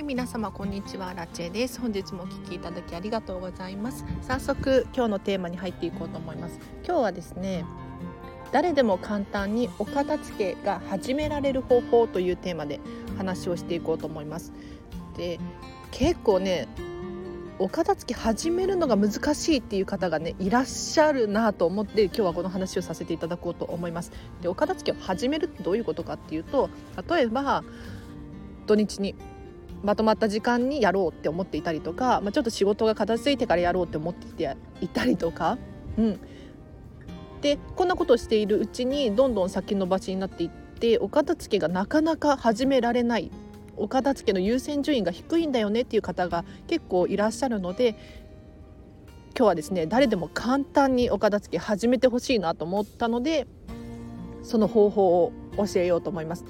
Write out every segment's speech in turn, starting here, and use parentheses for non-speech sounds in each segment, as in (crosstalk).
はい皆様こんにちは。ラチェです。本日もお聞きいただきありがとうございます。早速今日のテーマに入っていこうと思います。今日はですね誰でも簡単にお片付けが始められる方法というテーマで話をしていこうと思います。で結構ねお片付け始めるのが難しいっていう方がねいらっしゃるなと思って今日はこの話をさせていただこうと思います。でお片付けを始めるってどういうことかっていうと例えば土日にまとまった時間にやろうって思っていたりとか、まあ、ちょっと仕事が片付いてからやろうって思っていたりとか、うん、でこんなことをしているうちにどんどん先延ばしになっていってお片付けがなかなか始められないお片付けの優先順位が低いんだよねっていう方が結構いらっしゃるので今日はですね誰でも簡単にお片付け始めてほしいなと思ったのでその方法を教えようと思います。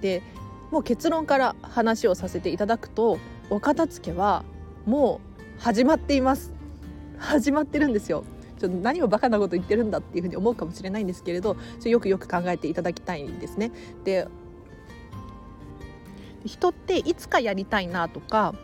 でもう結論から話をさせていただくとお片付けはもう始まっています。始まってるんですよ。ちょっと何をバカなこと言ってるんだっていうふうに思うかもしれないんですけれどよくよく考えていただきたいんですね。で人っていつかやりたいなとか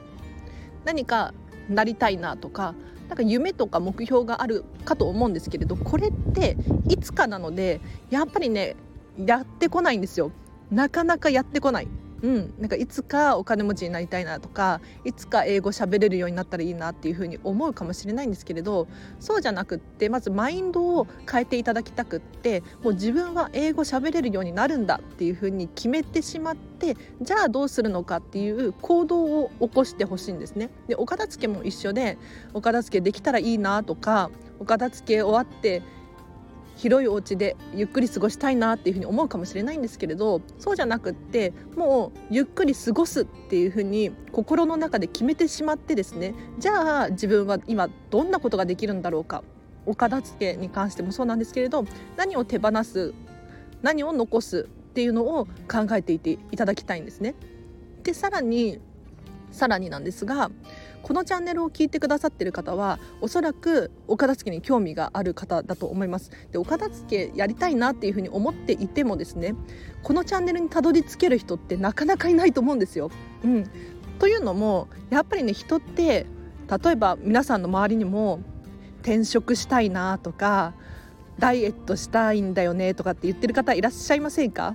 何かなりたいなとかなんか夢とか目標があるかと思うんですけれどこれっていつかなのでやっぱりねやってこないんですよ。なかなかやってこない。うん、なんかいつかお金持ちになりたいなとかいつか英語喋れるようになったらいいなっていうふうに思うかもしれないんですけれどそうじゃなくってまずマインドを変えていただきたくってもう自分は英語喋れるようになるんだっていうふうに決めてしまってじゃあどうするのかっていう行動を起こしてほしいんですね。でお片付けも一緒でお片付けできたらいいなとかお片付け終わって広いお家でゆっくり過ごしたいなっていうふうに思うかもしれないんですけれどそうじゃなくってもうゆっくり過ごすっていうふうに心の中で決めてしまってですねじゃあ自分は今どんなことができるんだろうかお片付けに関してもそうなんですけれど何を手放す何を残すっていうのを考えていていただきたいんですね。でさらにさらになんですがこのチャンネルを聞いてくださってる方はおそらくお片付けに興味がある方だと思います。でお片付けやりたいなっていうふうに思っていてもですねこのチャンネルにたどり着ける人ってなかなかいないと思うんですよ。うん、というのもやっぱりね人って例えば皆さんの周りにも転職したいなとかダイエットしたいんだよねとかって言ってる方いらっしゃいませんか？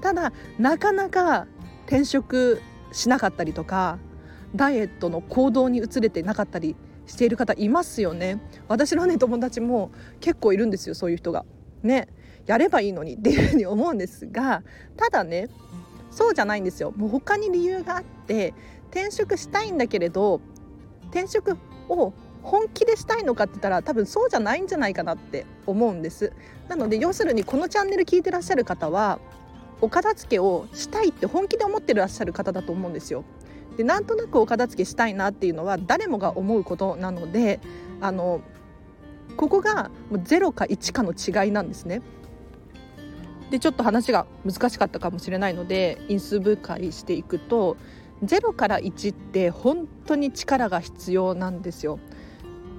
ただなかなか転職しなかったりとかダイエットの行動に移れてなかったりしている方いますよね。私のね友達も結構いるんですよそういう人が。ね。やればいいのにっていうふうに思うんですがただねそうじゃないんですよ。もう他に理由があって転職したいんだけれど転職を本気でしたいのかって言ったら多分そうじゃないんじゃないかなって思うんです。なので要するにこのチャンネル聞いてらっしゃる方はお片付けをしたいって本気で思ってらっしゃる方だと思うんですよ。でなんとなくお片付けしたいなっていうのは誰もが思うことなのであのここが0か1かの違いなんですね。でちょっと話が難しかったかもしれないので因数分解していくと0から1って本当に力が必要なんですよ。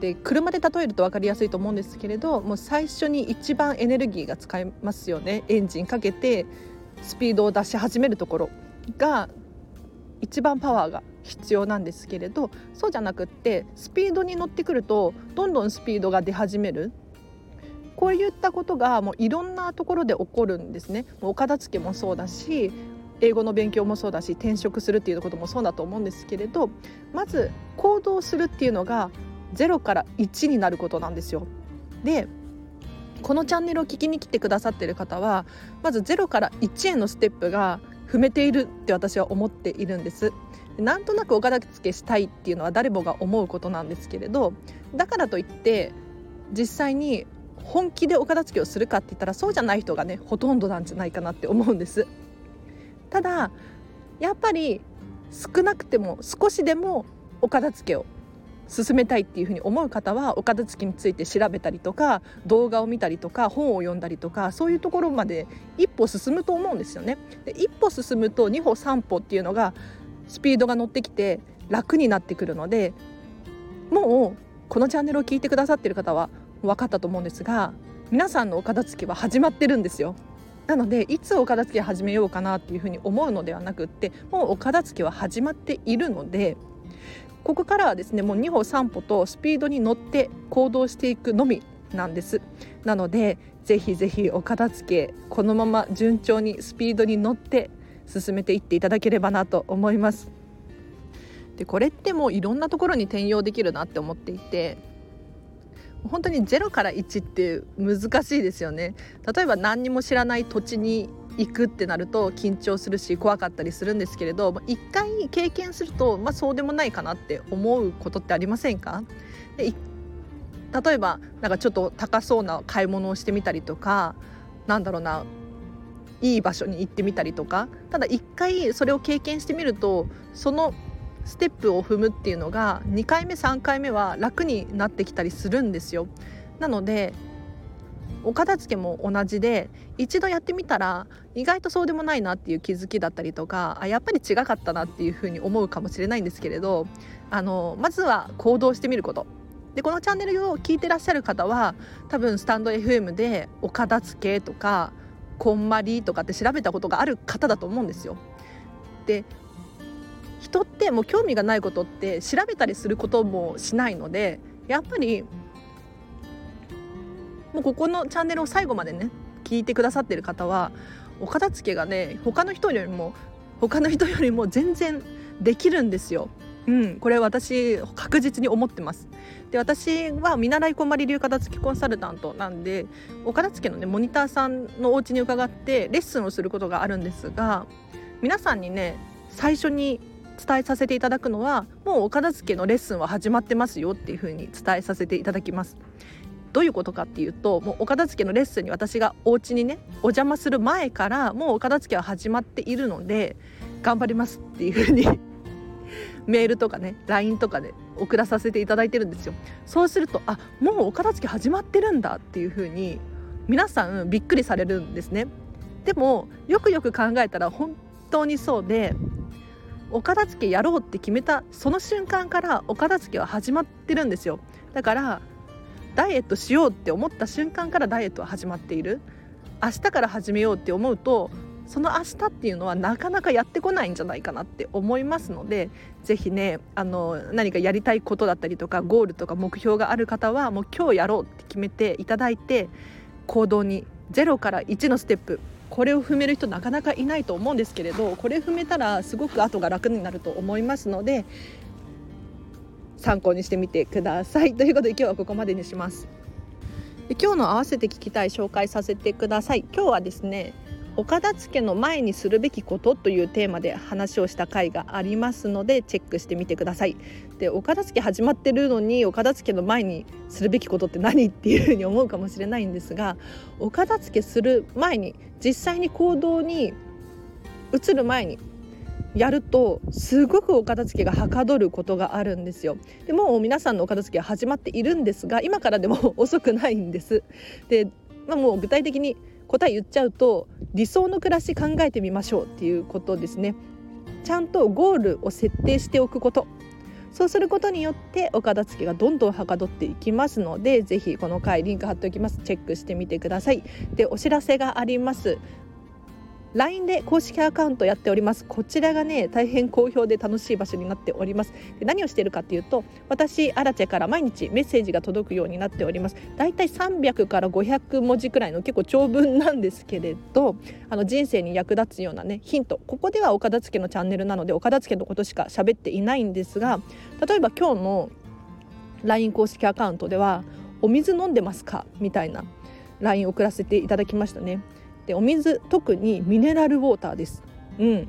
で車で例えると分かりやすいと思うんですけれどもう最初に一番エネルギーが使えますよねエンジンかけてスピードを出し始めるところが一番パワーが必要なんですけれどそうじゃなくってスピードに乗ってくるとどんどんスピードが出始めるこういったことがもういろんなところで起こるんですね。もうお片付けもそうだし英語の勉強もそうだし転職するっていうこともそうだと思うんですけれどまず行動するっていうのが0から1になることなんですよ。でこのチャンネルを聞きに来てくださってる方はまず0から1へのステップが踏めているって私は思っているんです。なんとなくお片付けしたいっていうのは誰もが思うことなんですけれどだからといって実際に本気でお片付けをするかって言ったらそうじゃない人がねほとんどなんじゃないかなって思うんです。ただやっぱり少なくても少しでもお片付けを進めたいっていうふうに思う方はお片付けについて調べたりとか動画を見たりとか本を読んだりとかそういうところまで一歩進むと思うんですよね。で一歩進むと2歩3歩っていうのがスピードが乗ってきて楽になってくるのでもうこのチャンネルを聞いてくださってる方は分かったと思うんですが皆さんのお片付けは始まってるんですよ。なのでいつお片付け始めようかなっていうふうに思うのではなくってもうお片付けは始まっているのでここからはですねもう2歩3歩とスピードに乗って行動していくのみなんです。なのでぜひぜひお片付けこのまま順調にスピードに乗って進めていっていただければなと思います。でこれってもういろんなところに転用できるなって思っていて本当に0から1って難しいですよね。例えば何にも知らない土地に行くってなると緊張するし怖かったりするんですけれど一回経験すると、まあ、そうでもないかなって思うことってありませんか？で例えばなんかちょっと高そうな買い物をしてみたりとかなんだろうないい場所に行ってみたりとかただ一回それを経験してみるとそのステップを踏むっていうのが2回目3回目は楽になってきたりするんですよ。なのでお片付けも同じで一度やってみたら意外とそうでもないなっていう気づきだったりとかあやっぱり違かったなっていうふうに思うかもしれないんですけれどあのまずは行動してみることでこのチャンネルを聞いてらっしゃる方は多分スタンド FM でお片付けとかこんまりとかって調べたことがある方だと思うんですよ。で人ってもう興味がないことって調べたりすることもしないのでやっぱりもうここのチャンネルを最後までね聞いてくださってる方はお片付けがね他の人よりも他の人よりも全然できるんですよ。うん、これ私確実に思ってますで私は見習いこまり流片付けコンサルタントなんでお片付けのねモニターさんのお家に伺ってレッスンをすることがあるんですが皆さんにね最初に伝えさせていただくのはもうお片付けのレッスンは始まってますよっていうふうに伝えさせていただきますどういうことかっていうともうお片付けのレッスンに私がお家にねお邪魔する前からもうお片付けは始まっているので頑張りますっていうふうに (laughs) メールとかね LINE とかで送らさせていただいてるんですよ。そうするとあもうお片付け始まってるんだっていうふうに皆さんびっくりされるんですね。でもよくよく考えたら本当にそうでお片付けやろうって決めたその瞬間からお片付けは始まってるんですよ。だからダイエットしようって思った瞬間からダイエットは始まっている。明日から始めようって思うとその明日っていうのはなかなかやってこないんじゃないかなって思いますので是非ねあの何かやりたいことだったりとかゴールとか目標がある方はもう今日やろうって決めていただいて行動に0から1のステップこれを踏める人なかなかいないと思うんですけれどこれ踏めたらすごく後が楽になると思いますので参考にしてみてください。ということで今日はここまでにします。で今日の合わせて聞きたい紹介させてください。今日はですねお片付けの前にするべきことというテーマで話をした回がありますのでチェックしてみてください。でお片付け始まってるのにお片付けの前にするべきことって何っていうふうに思うかもしれないんですがお片付けする前に実際に行動に移る前にやるとすごくお片付けがはかどることがあるんですよ。でもう皆さんのお片付けは始まっているんですが今からでも遅くないんです。で、まあ、もう具体的に答え言っちゃうと理想の暮らし考えてみましょうっていうことですね。ちゃんとゴールを設定しておくこと。そうすることによってお片付けがどんどんはかどっていきますのでぜひこの回リンク貼っておきます。チェックしてみてください。でお知らせがあります。LINE で公式アカウントやっております。こちらがね大変好評で楽しい場所になっております。で何をしているかっていうと私アラチェから毎日メッセージが届くようになっております。だいたい300から500文字くらいの結構長文なんですけれどあの人生に役立つようなねヒント。ここではお片付けのチャンネルなのでお片付けのことしか喋っていないんですが例えば今日の LINE 公式アカウントではお水飲んでますか？みたいな LINE 送らせていただきましたね。でお水特にミネラルウォーターです。うん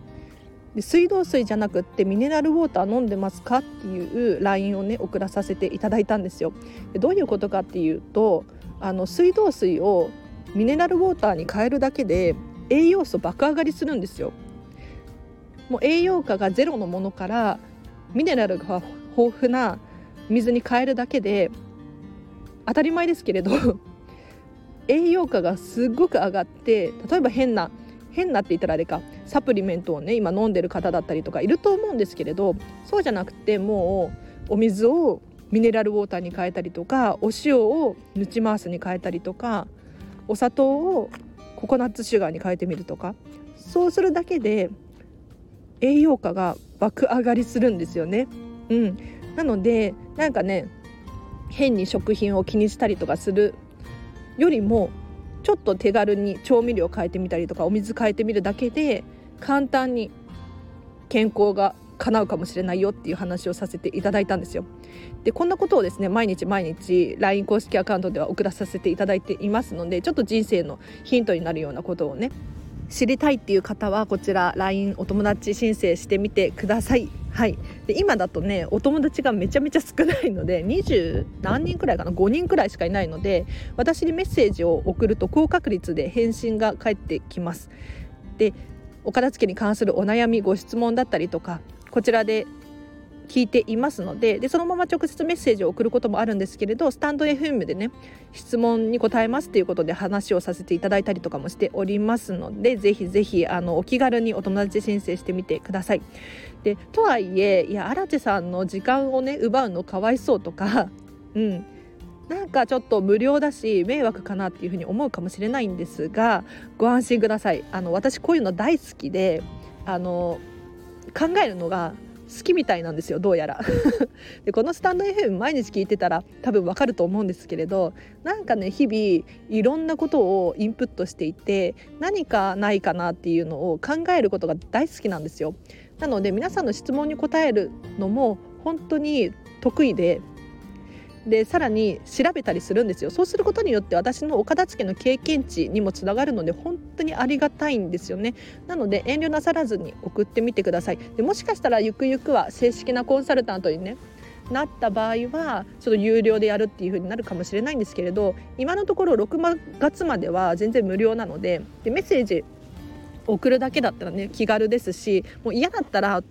で水道水じゃなくってミネラルウォーター飲んでますかっていう LINE をね送らさせていただいたんですよ。でどういうことかっていうとあの水道水をミネラルウォーターに変えるだけで栄養素爆上がりするんですよ。もう栄養価がゼロのものからミネラルが豊富な水に変えるだけで当たり前ですけれど栄養価がすごく上がって例えば変な変なって言ったらあれかサプリメントをね今飲んでる方だったりとかいると思うんですけれどそうじゃなくてもうお水をミネラルウォーターに変えたりとかお塩をぬち回すに変えたりとかお砂糖をココナッツシュガーに変えてみるとかそうするだけで栄養価が爆上がりするんですよね。うん、なのでなんかね変に食品を気にしたりとかするよりもちょっと手軽に調味料変えてみたりとかお水変えてみるだけで簡単に健康が叶うかもしれないよっていう話をさせていただいたんですよ。でこんなことをですね毎日毎日 LINE 公式アカウントでは送らさせていただいていますのでちょっと人生のヒントになるようなことをね知りたいっていう方はこちら LINE お友達申請してみてください。はい、で今だとねお友達がめちゃめちゃ少ないので20何人くらいかな？5人くらいしかいないので私にメッセージを送ると高確率で返信が返ってきます。でお片付けに関するお悩みご質問だったりとかこちらで聞いていますのででそのまま直接メッセージを送ることもあるんですけれどスタンド FM でね質問に答えますということで話をさせていただいたりとかもしておりますのでぜひぜひあのお気軽にお友達申請してみてください。でとはいえいや荒地さんの時間をね奪うのかわいそうとか、(laughs) うん、なんかちょっと無料だし迷惑かなっていうふうに思うかもしれないんですがご安心くださいあの私こういうの大好きであの考えるのが好きみたいなんですよどうやら。(laughs) でこのスタンド FM 毎日聞いてたら多分わかると思うんですけれどなんかね日々いろんなことをインプットしていて何かないかなっていうのを考えることが大好きなんですよ。なので皆さんの質問に答えるのも本当に得意ででさらに調べたりするんですよ。そうすることによって私のお片付けの経験値にもつながるので本当にありがたいんですよね。なので遠慮なさらずに送ってみてください。でもしかしたらゆくゆくは正式なコンサルタントにねなった場合はちょっと有料でやるっていう風になるかもしれないんですけれど今のところ6月までは全然無料なのででメッセージ送るだけだったらね気軽ですしもう嫌だったら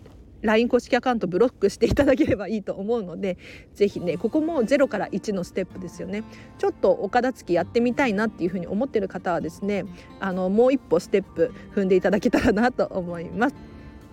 LINE 公式アカウントブロックしていただければいいと思うのでぜひねここも0から1のステップですよねちょっとお片付きやってみたいなっていうふうに思ってる方はですねあのもう一歩ステップ踏んでいただけたらなと思います。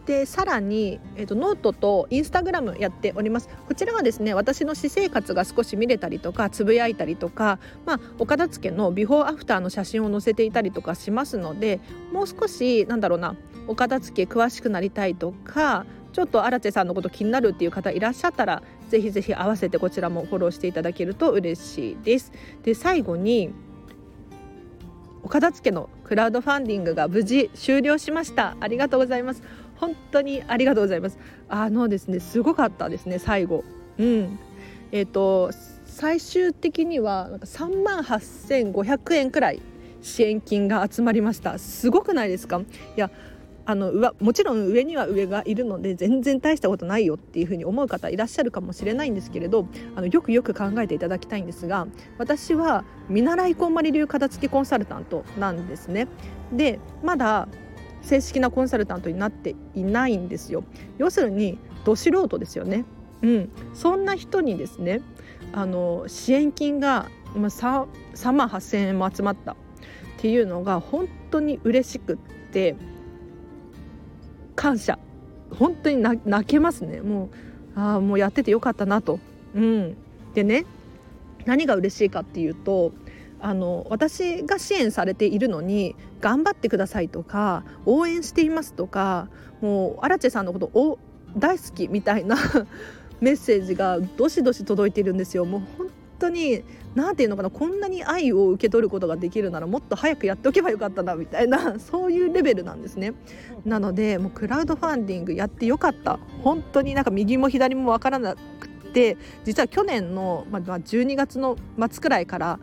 でさらに、えーと、ノートとインスタグラムやっておりますこちらはですね私の私生活が少し見れたりとかつぶやいたりとか、まあ、お片付けのビフォーアフターの写真を載せていたりとかしますのでもう少しなんだろうなお片付け詳しくなりたいとかちょっと荒地さんのこと気になるっていう方いらっしゃったらぜひぜひ合わせてこちらもフォローしていただけると嬉しいです。で最後にお片付けのクラウドファンディングが無事終了しました。ありがとうございます。本当にありがとうございます。あのですねすごかったですね最後。うん。えっ、ー、と最終的にはなんか3万8500円くらい支援金が集まりました。すごくないですか？いやあのもちろん上には上がいるので全然大したことないよっていうふうに思う方いらっしゃるかもしれないんですけれどあのよくよく考えていただきたいんですが私は見習いこんまり流片付けコンサルタントなんですね。でまだ正式なコンサルタントになっていないんですよ。要するにど素人ですよね。うん、そんな人にですねあの支援金が 3, 3万8,000円も集まったっていうのが本当に嬉しくって感謝本当に泣けますねもうああもうやっててよかったなと。うん、でね何が嬉しいかっていうとあの私が支援されているのに頑張ってくださいとか応援していますとかもう荒地さんのことお大好きみたいな (laughs) メッセージがどしどし届いているんですよ。もう本当に何て言うのかなこんなに愛を受け取ることができるならもっと早くやっておけばよかったなみたいな (laughs) そういうレベルなんですね。なのでもうクラウドファンディングやってよかった。本当になんか右も左も分からなくて実は去年の、まあ、12月の末くらいから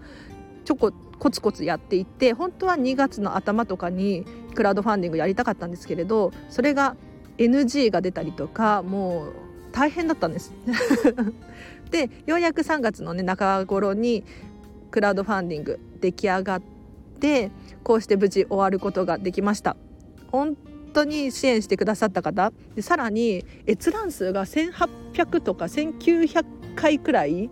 ちょこコツコツやっていって本当は2月の頭とかにクラウドファンディングやりたかったんですけれどそれが NG が出たりとかもう大変だったんです (laughs) でようやく3月の、ね、中頃にクラウドファンディング出来上がってこうして無事終わることができました本当に支援してくださった方でさらに閲覧数が1800とか1900回くらい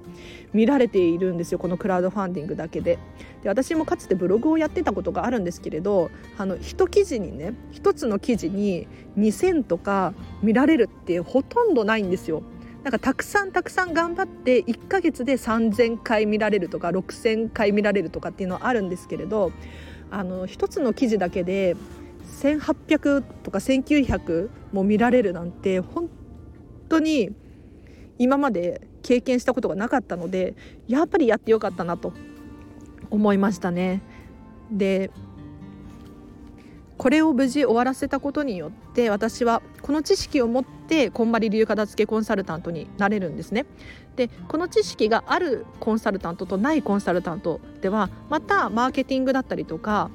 見られているんですよこのクラウドファンディングだけで。で私もかつてブログをやってたことがあるんですけれどあの一記事にね一つの記事に2,000とか見られるってほとんどないんですよ。なんかたくさんたくさん頑張って1ヶ月で3,000回見られるとか6,000回見られるとかっていうのはあるんですけれどあの一つの記事だけで1800とか1900も見られるなんて本当に今まで経験したことがなかったのでやっぱりやってよかったなと思いましたね。でこれを無事終わらせたことによって私はこの知識を持ってこんまり流片付けコンサルタントになれるんですね。でこの知識があるコンサルタントとないコンサルタントではまたマーケティングだったりとか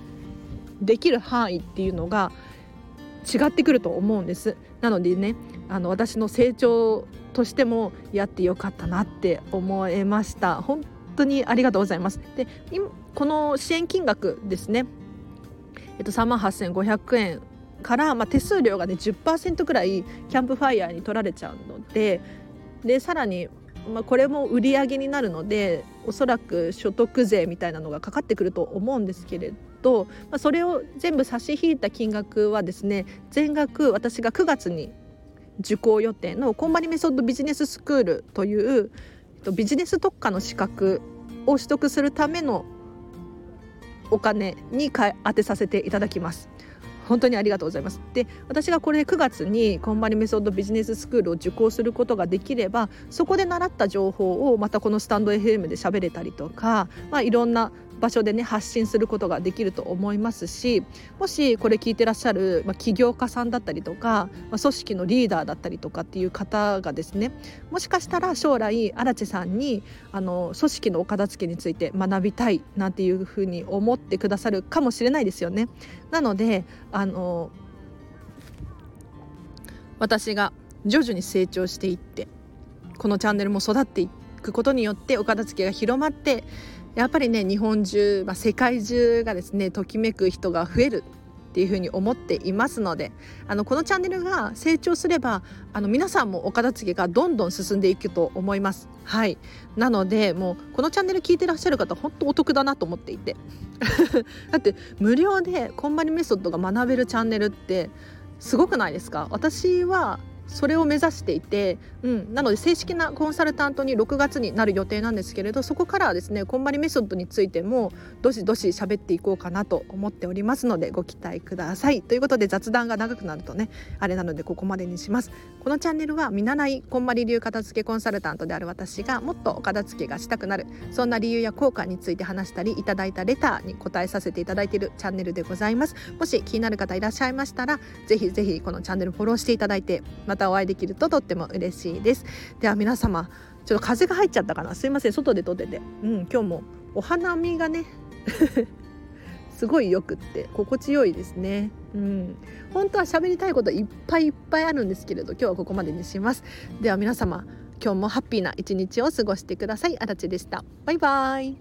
できる範囲っていうのが違ってくると思うんです。なのでねあの私の成長としてもやってよかったなって思いました。本当にありがとうございます。でこの支援金額ですね。えっと3万8500円から、まあ、手数料がね10%ぐらいキャンプファイヤーに取られちゃうのででさらにまあ、これも売り上げになるのでおそらく所得税みたいなのがかかってくると思うんですけれど、まあ、それを全部差し引いた金額はですね全額私が9月に受講予定のコンバリメソッドビジネススクールというえっとビジネス特化の資格を取得するためのお金に当てさせていただきます。本当にありがとうございます。で私がこれ9月にコンバリメソッドビジネススクールを受講することができればそこで習った情報をまたこのスタンド FM で喋れたりとか、まあ、いろんな場所でね発信することができると思いますしもしこれ聞いてらっしゃる、まあ、起業家さんだったりとか、まあ、組織のリーダーだったりとかっていう方がですねもしかしたら将来荒地さんにあの組織のお片付けについて学びたいなんていうふうに思ってくださるかもしれないですよね。なのであの私が徐々に成長していってこのチャンネルも育っていくことによってお片付けが広まってやっぱりね日本中、まあ、世界中がですねときめく人が増えるっていうふうに思っていますのであのこのチャンネルが成長すればあの皆さんもお片付けがどんどん進んでいくと思います。はい。なのでもうこのチャンネル聞いてらっしゃる方本当お得だなと思っていて。(laughs) だって無料でこんまりメソッドが学べるチャンネルってすごくないですか？私はそれを目指していて、うん、なので正式なコンサルタントに6月になる予定なんですけれどそこからはですねこんまりメソッドについてもどしどし喋っていこうかなと思っておりますのでご期待ください。ということで雑談が長くなるとねあれなのでここまでにします。このチャンネルは見習いこんまり流片付けコンサルタントである私がもっとお片付けがしたくなるそんな理由や効果について話したりいただいたレターに答えさせていただいているチャンネルでございます。もし気になる方いらっしゃいましたらぜひぜひこのチャンネルフォローしていただいてまたお会いできるととっても嬉しいです。では皆様ちょっと風が入っちゃったかな。すいません外で撮ってて。うん今日もお花見がね (laughs) すごいよくって心地よいですね。うん。本当は喋りたいこといっぱいいっぱいあるんですけれど今日はここまでにします。では皆様今日もハッピーな一日を過ごしてください。あらちでした。バイバイ。